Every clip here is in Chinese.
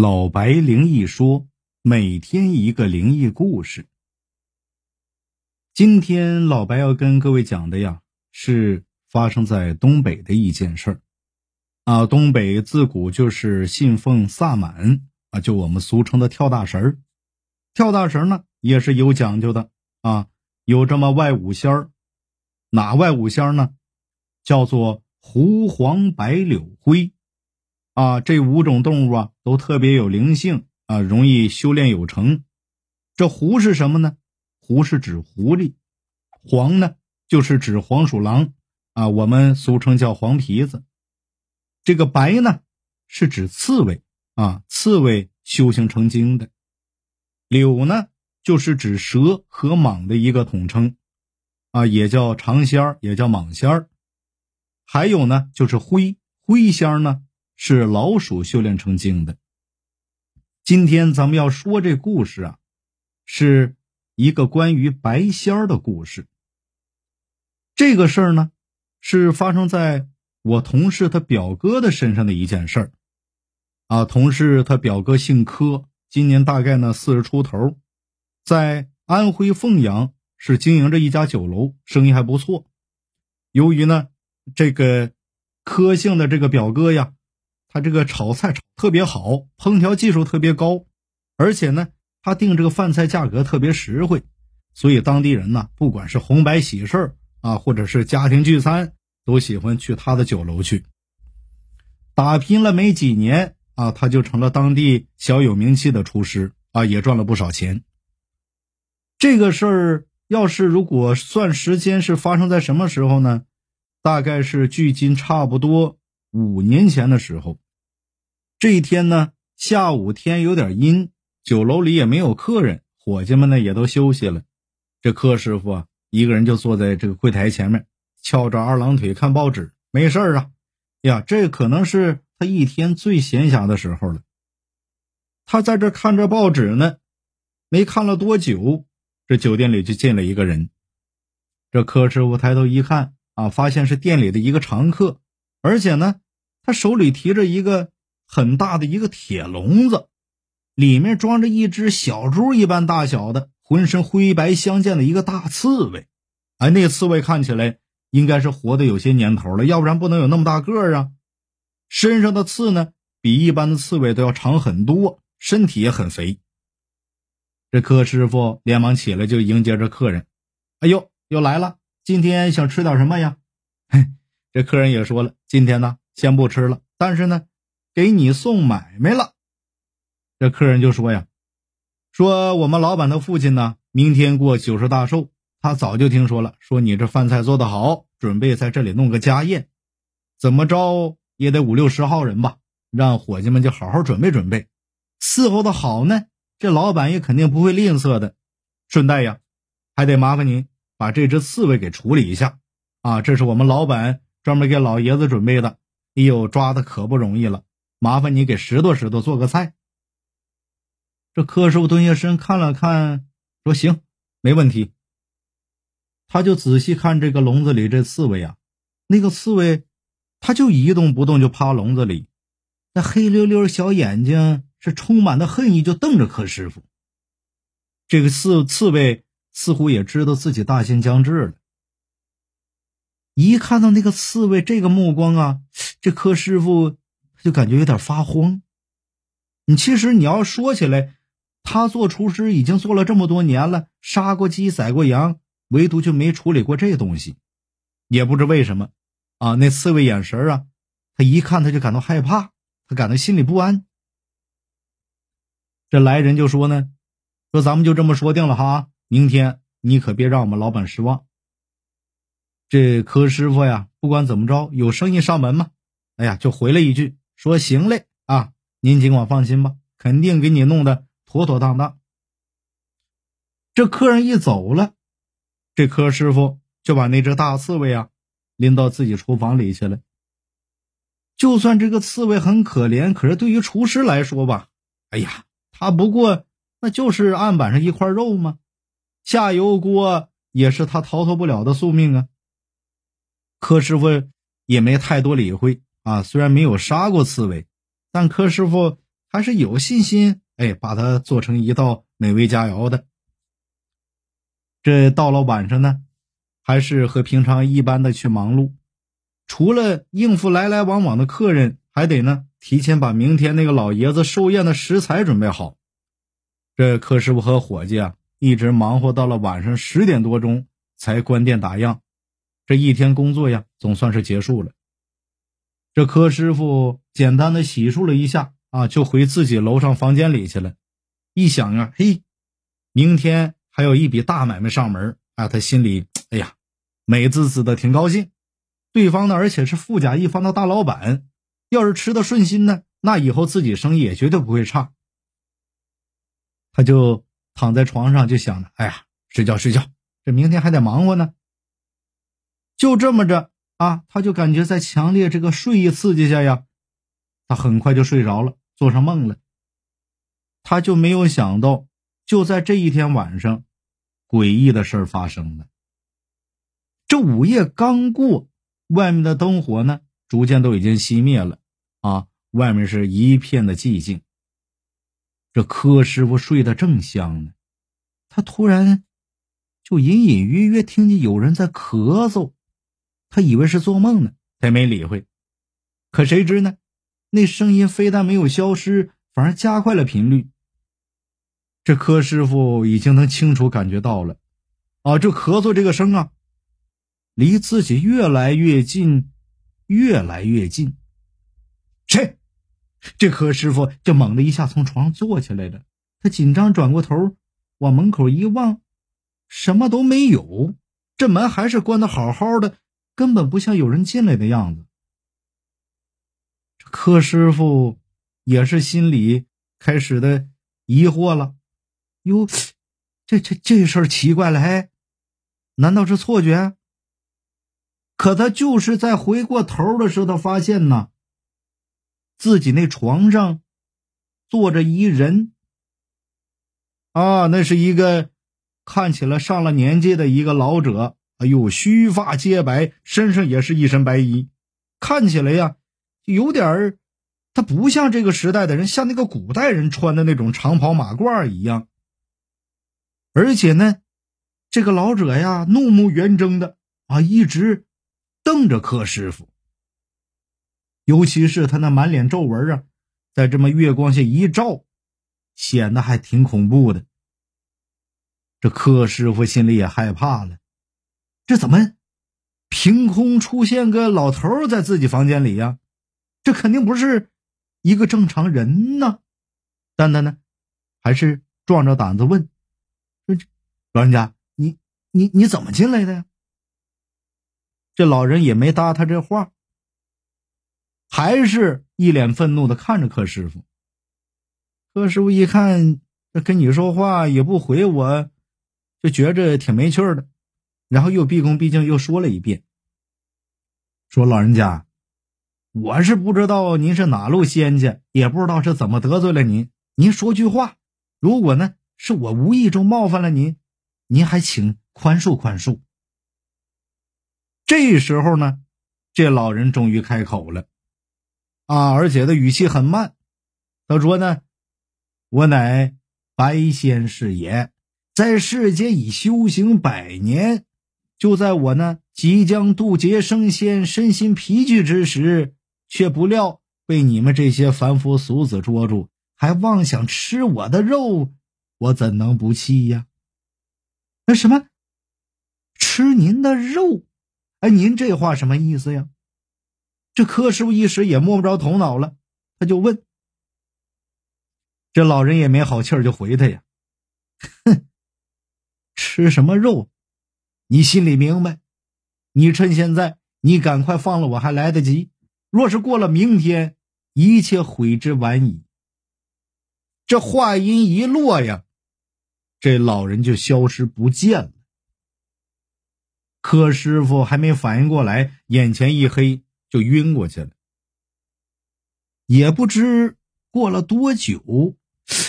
老白灵异说，每天一个灵异故事。今天老白要跟各位讲的呀，是发生在东北的一件事儿。啊，东北自古就是信奉萨满啊，就我们俗称的跳大神儿。跳大神呢也是有讲究的啊，有这么外五仙儿，哪外五仙儿呢？叫做狐、黄、白、柳、灰。啊，这五种动物啊，都特别有灵性啊，容易修炼有成。这狐是什么呢？狐是指狐狸，黄呢就是指黄鼠狼啊，我们俗称叫黄皮子。这个白呢是指刺猬啊，刺猬修行成精的。柳呢就是指蛇和蟒的一个统称啊，也叫长仙儿，也叫蟒仙儿。还有呢就是灰灰仙儿呢。是老鼠修炼成精的。今天咱们要说这故事啊，是一个关于白仙儿的故事。这个事儿呢，是发生在我同事他表哥的身上的一件事儿。啊，同事他表哥姓柯，今年大概呢四十出头，在安徽凤阳是经营着一家酒楼，生意还不错。由于呢，这个柯姓的这个表哥呀。他这个炒菜炒特别好，烹调技术特别高，而且呢，他定这个饭菜价格特别实惠，所以当地人呢，不管是红白喜事啊，或者是家庭聚餐，都喜欢去他的酒楼去。打拼了没几年啊，他就成了当地小有名气的厨师啊，也赚了不少钱。这个事儿要是如果算时间是发生在什么时候呢？大概是距今差不多。五年前的时候，这一天呢，下午天有点阴，酒楼里也没有客人，伙计们呢也都休息了。这柯师傅啊，一个人就坐在这个柜台前面，翘着二郎腿看报纸，没事儿啊。呀，这可能是他一天最闲暇的时候了。他在这看着报纸呢，没看了多久，这酒店里就进了一个人。这柯师傅抬头一看啊，发现是店里的一个常客。而且呢，他手里提着一个很大的一个铁笼子，里面装着一只小猪一般大小的、浑身灰白相间的一个大刺猬。哎，那刺猬看起来应该是活的有些年头了，要不然不能有那么大个儿啊。身上的刺呢，比一般的刺猬都要长很多，身体也很肥。这柯师傅连忙起来就迎接着客人。哎呦，又来了！今天想吃点什么呀？嘿。这客人也说了，今天呢，先不吃了，但是呢，给你送买卖了。这客人就说呀，说我们老板的父亲呢，明天过九十大寿，他早就听说了，说你这饭菜做得好，准备在这里弄个家宴，怎么着也得五六十号人吧，让伙计们就好好准备准备，伺候的好呢，这老板也肯定不会吝啬的。顺带呀，还得麻烦您把这只刺猬给处理一下啊，这是我们老板。专门给老爷子准备的，哎呦，抓的可不容易了，麻烦你给拾掇拾掇，做个菜。这柯师傅蹲下身看了看，说：“行，没问题。”他就仔细看这个笼子里这刺猬啊，那个刺猬，他就一动不动，就趴笼子里，那黑溜溜小眼睛是充满的恨意，就瞪着柯师傅。这个刺刺猬似乎也知道自己大限将至了。一看到那个刺猬这个目光啊，这柯师傅就感觉有点发慌。你其实你要说起来，他做厨师已经做了这么多年了，杀过鸡宰过羊，唯独就没处理过这东西。也不知为什么啊，那刺猬眼神啊，他一看他就感到害怕，他感到心里不安。这来人就说呢，说咱们就这么说定了哈，明天你可别让我们老板失望。这柯师傅呀，不管怎么着，有生意上门嘛，哎呀，就回了一句说：“行嘞，啊，您尽管放心吧，肯定给你弄得妥妥当当。”这客人一走了，这柯师傅就把那只大刺猬啊拎到自己厨房里去了。就算这个刺猬很可怜，可是对于厨师来说吧，哎呀，他不过那就是案板上一块肉吗？下油锅也是他逃脱不了的宿命啊。柯师傅也没太多理会啊，虽然没有杀过刺猬，但柯师傅还是有信心，哎，把它做成一道美味佳肴的。这到了晚上呢，还是和平常一般的去忙碌，除了应付来来往往的客人，还得呢提前把明天那个老爷子寿宴的食材准备好。这柯师傅和伙计啊，一直忙活到了晚上十点多钟才关店打烊。这一天工作呀，总算是结束了。这柯师傅简单的洗漱了一下啊，就回自己楼上房间里去了。一想啊，嘿，明天还有一笔大买卖上门啊，他心里哎呀，美滋滋的，挺高兴。对方呢，而且是富甲一方的大老板，要是吃的顺心呢，那以后自己生意也绝对不会差。他就躺在床上，就想着：“哎呀，睡觉睡觉，这明天还得忙活呢。”就这么着啊，他就感觉在强烈这个睡意刺激下呀，他很快就睡着了，做上梦了。他就没有想到，就在这一天晚上，诡异的事儿发生了。这午夜刚过，外面的灯火呢，逐渐都已经熄灭了啊，外面是一片的寂静。这柯师傅睡得正香呢，他突然就隐隐约约听见有人在咳嗽，他以为是做梦呢，他没理会。可谁知呢，那声音非但没有消失，反而加快了频率。这柯师傅已经能清楚感觉到了，啊，这咳嗽这个声啊，离自己越来越近，越来越近。谁？这柯师傅就猛地一下从床上坐起来了，他紧张转过头，往门口一望，什么都没有，这门还是关的好好的，根本不像有人进来的样子。这柯师傅也是心里开始的疑惑了，哟，这这这事儿奇怪了，哎，难道是错觉？可他就是在回过头的时候，他发现呢。自己那床上坐着一人，啊，那是一个看起来上了年纪的一个老者。哎呦，须发皆白，身上也是一身白衣，看起来呀，有点儿，他不像这个时代的人，像那个古代人穿的那种长袍马褂一样。而且呢，这个老者呀，怒目圆睁的啊，一直瞪着柯师傅。尤其是他那满脸皱纹啊，在这么月光下一照，显得还挺恐怖的。这柯师傅心里也害怕了，这怎么凭空出现个老头在自己房间里呀？这肯定不是一个正常人呐！但他呢，还是壮着胆子问：“这老人家，你你你怎么进来的呀？”这老人也没搭他这话。还是一脸愤怒的看着柯师傅。柯师傅一看，跟你说话也不回我，就觉着挺没趣的，然后又毕恭毕敬又说了一遍：“说老人家，我是不知道您是哪路仙家，也不知道是怎么得罪了您。您说句话，如果呢是我无意中冒犯了您，您还请宽恕宽恕。”这时候呢，这老人终于开口了。啊！而且他语气很慢，他说呢：“我乃白仙是也，在世间已修行百年，就在我呢即将渡劫升仙、身心疲倦之时，却不料被你们这些凡夫俗子捉住，还妄想吃我的肉，我怎能不气呀？那什么，吃您的肉？哎，您这话什么意思呀？”这柯师傅一时也摸不着头脑了，他就问：“这老人也没好气儿，就回他呀，哼，吃什么肉？你心里明白。你趁现在，你赶快放了我，还来得及。若是过了明天，一切悔之晚矣。”这话音一落呀，这老人就消失不见了。柯师傅还没反应过来，眼前一黑。就晕过去了，也不知过了多久，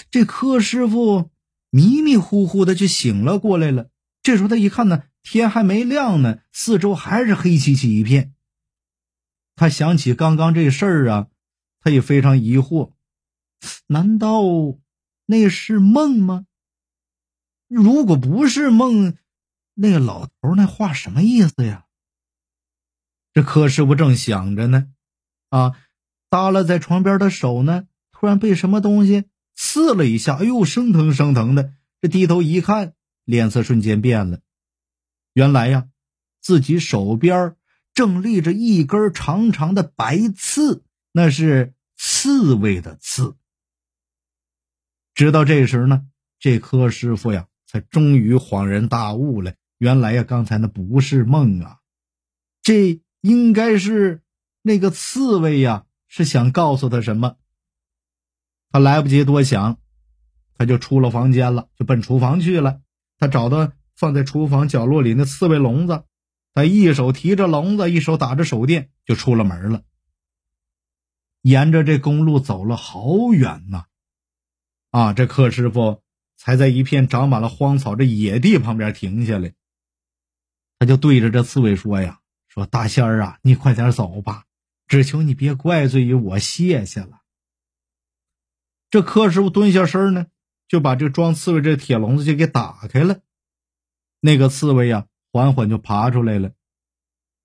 这柯师傅迷迷糊糊的就醒了过来了。这时候他一看呢，天还没亮呢，四周还是黑漆漆一片。他想起刚刚这事儿啊，他也非常疑惑，难道那是梦吗？如果不是梦，那个老头那话什么意思呀？这柯师傅正想着呢，啊，耷拉在床边的手呢，突然被什么东西刺了一下，哎呦，生疼生疼的。这低头一看，脸色瞬间变了。原来呀，自己手边正立着一根长长的白刺，那是刺猬的刺。直到这时呢，这柯师傅呀，才终于恍然大悟了。原来呀，刚才那不是梦啊，这。应该是那个刺猬呀，是想告诉他什么？他来不及多想，他就出了房间了，就奔厨房去了。他找到放在厨房角落里那刺猬笼子，他一手提着笼子，一手打着手电，就出了门了。沿着这公路走了好远呐，啊，这柯师傅才在一片长满了荒草这野地旁边停下来。他就对着这刺猬说呀。说大仙儿啊，你快点走吧，只求你别怪罪于我，谢谢了。这柯师傅蹲下身呢，就把这装刺猬这铁笼子就给打开了。那个刺猬呀，缓缓就爬出来了，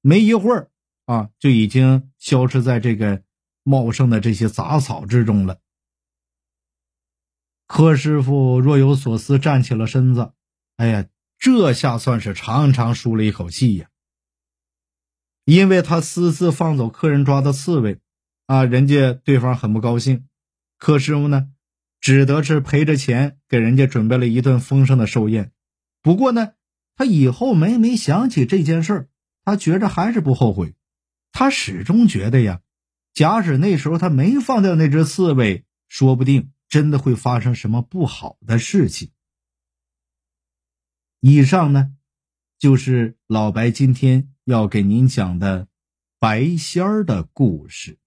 没一会儿啊，就已经消失在这个茂盛的这些杂草之中了。柯师傅若有所思，站起了身子。哎呀，这下算是长长舒了一口气呀。因为他私自放走客人抓的刺猬，啊，人家对方很不高兴，柯师傅呢，只得是赔着钱给人家准备了一顿丰盛的寿宴。不过呢，他以后每每想起这件事儿，他觉着还是不后悔。他始终觉得呀，假使那时候他没放掉那只刺猬，说不定真的会发生什么不好的事情。以上呢，就是老白今天。要给您讲的白仙儿的故事。